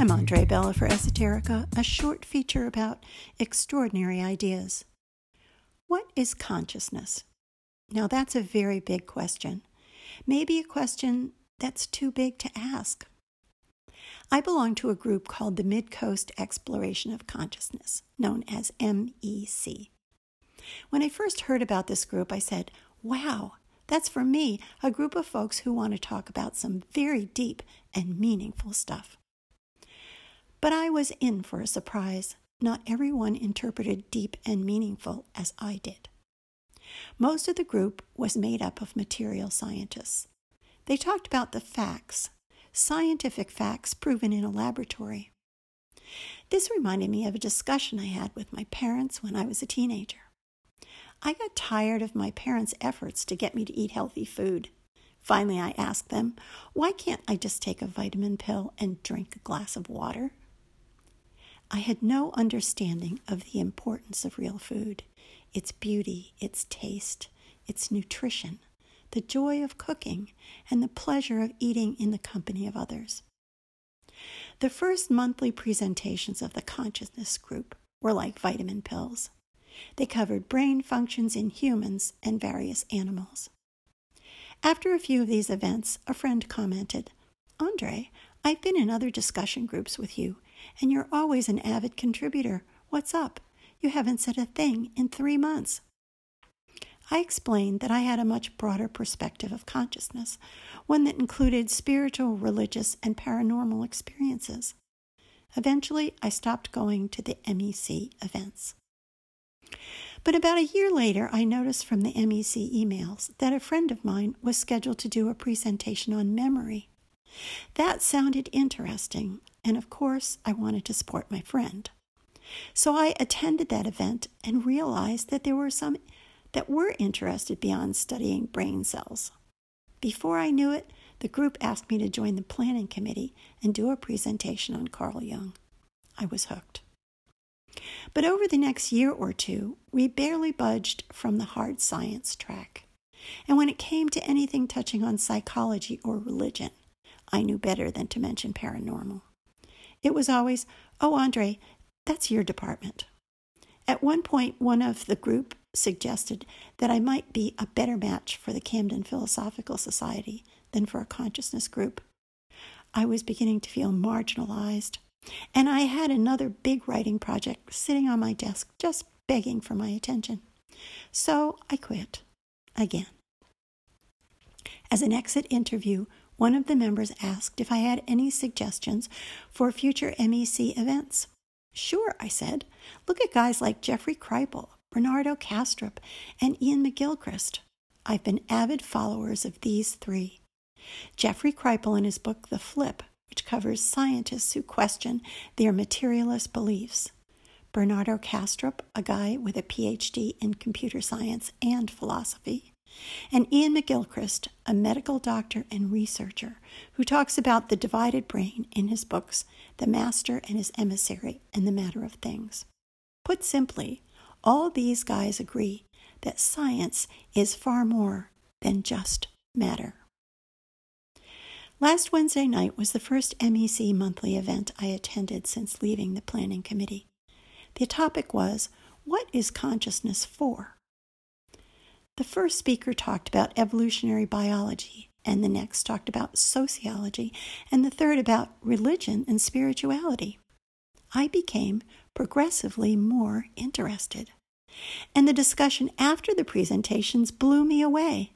I'm Andre Bella for Esoterica, a short feature about extraordinary ideas. What is consciousness? Now, that's a very big question. Maybe a question that's too big to ask. I belong to a group called the Mid Coast Exploration of Consciousness, known as MEC. When I first heard about this group, I said, Wow, that's for me, a group of folks who want to talk about some very deep and meaningful stuff. But I was in for a surprise. Not everyone interpreted deep and meaningful as I did. Most of the group was made up of material scientists. They talked about the facts, scientific facts proven in a laboratory. This reminded me of a discussion I had with my parents when I was a teenager. I got tired of my parents' efforts to get me to eat healthy food. Finally, I asked them, why can't I just take a vitamin pill and drink a glass of water? I had no understanding of the importance of real food, its beauty, its taste, its nutrition, the joy of cooking, and the pleasure of eating in the company of others. The first monthly presentations of the consciousness group were like vitamin pills. They covered brain functions in humans and various animals. After a few of these events, a friend commented, Andre, I've been in other discussion groups with you, and you're always an avid contributor. What's up? You haven't said a thing in three months. I explained that I had a much broader perspective of consciousness, one that included spiritual, religious, and paranormal experiences. Eventually, I stopped going to the MEC events. But about a year later, I noticed from the MEC emails that a friend of mine was scheduled to do a presentation on memory. That sounded interesting, and of course, I wanted to support my friend. So I attended that event and realized that there were some that were interested beyond studying brain cells. Before I knew it, the group asked me to join the planning committee and do a presentation on Carl Jung. I was hooked. But over the next year or two, we barely budged from the hard science track. And when it came to anything touching on psychology or religion, I knew better than to mention paranormal. It was always, oh, Andre, that's your department. At one point, one of the group suggested that I might be a better match for the Camden Philosophical Society than for a consciousness group. I was beginning to feel marginalized, and I had another big writing project sitting on my desk just begging for my attention. So I quit again. As an exit interview, one of the members asked if I had any suggestions for future MEC events. Sure, I said. Look at guys like Jeffrey Kripal, Bernardo Kastrup, and Iain McGilchrist. I've been avid followers of these three. Jeffrey Kripal, in his book The Flip, which covers scientists who question their materialist beliefs. Bernardo Kastrup, a guy with a PhD in computer science and philosophy and Iain McGilchrist, a medical doctor and researcher who talks about the divided brain in his books, The Master and His Emissary and the Matter of Things. Put simply, all these guys agree that science is far more than just matter. Last Wednesday night was the first MEC monthly event I attended since leaving the planning committee. The topic was What is consciousness for? The first speaker talked about evolutionary biology, and the next talked about sociology, and the third about religion and spirituality. I became progressively more interested. And the discussion after the presentations blew me away.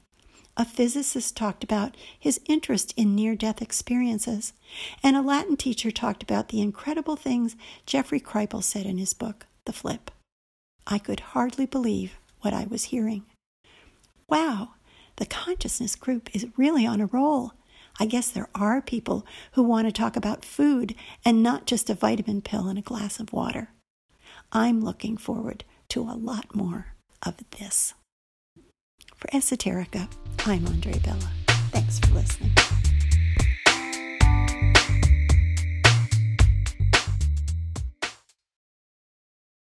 A physicist talked about his interest in near death experiences, and a Latin teacher talked about the incredible things Jeffrey Kripal said in his book, The Flip. I could hardly believe what I was hearing wow, the consciousness group is really on a roll. I guess there are people who want to talk about food and not just a vitamin pill and a glass of water. I'm looking forward to a lot more of this. For Esoterica, I'm Andre Bella. Thanks for listening.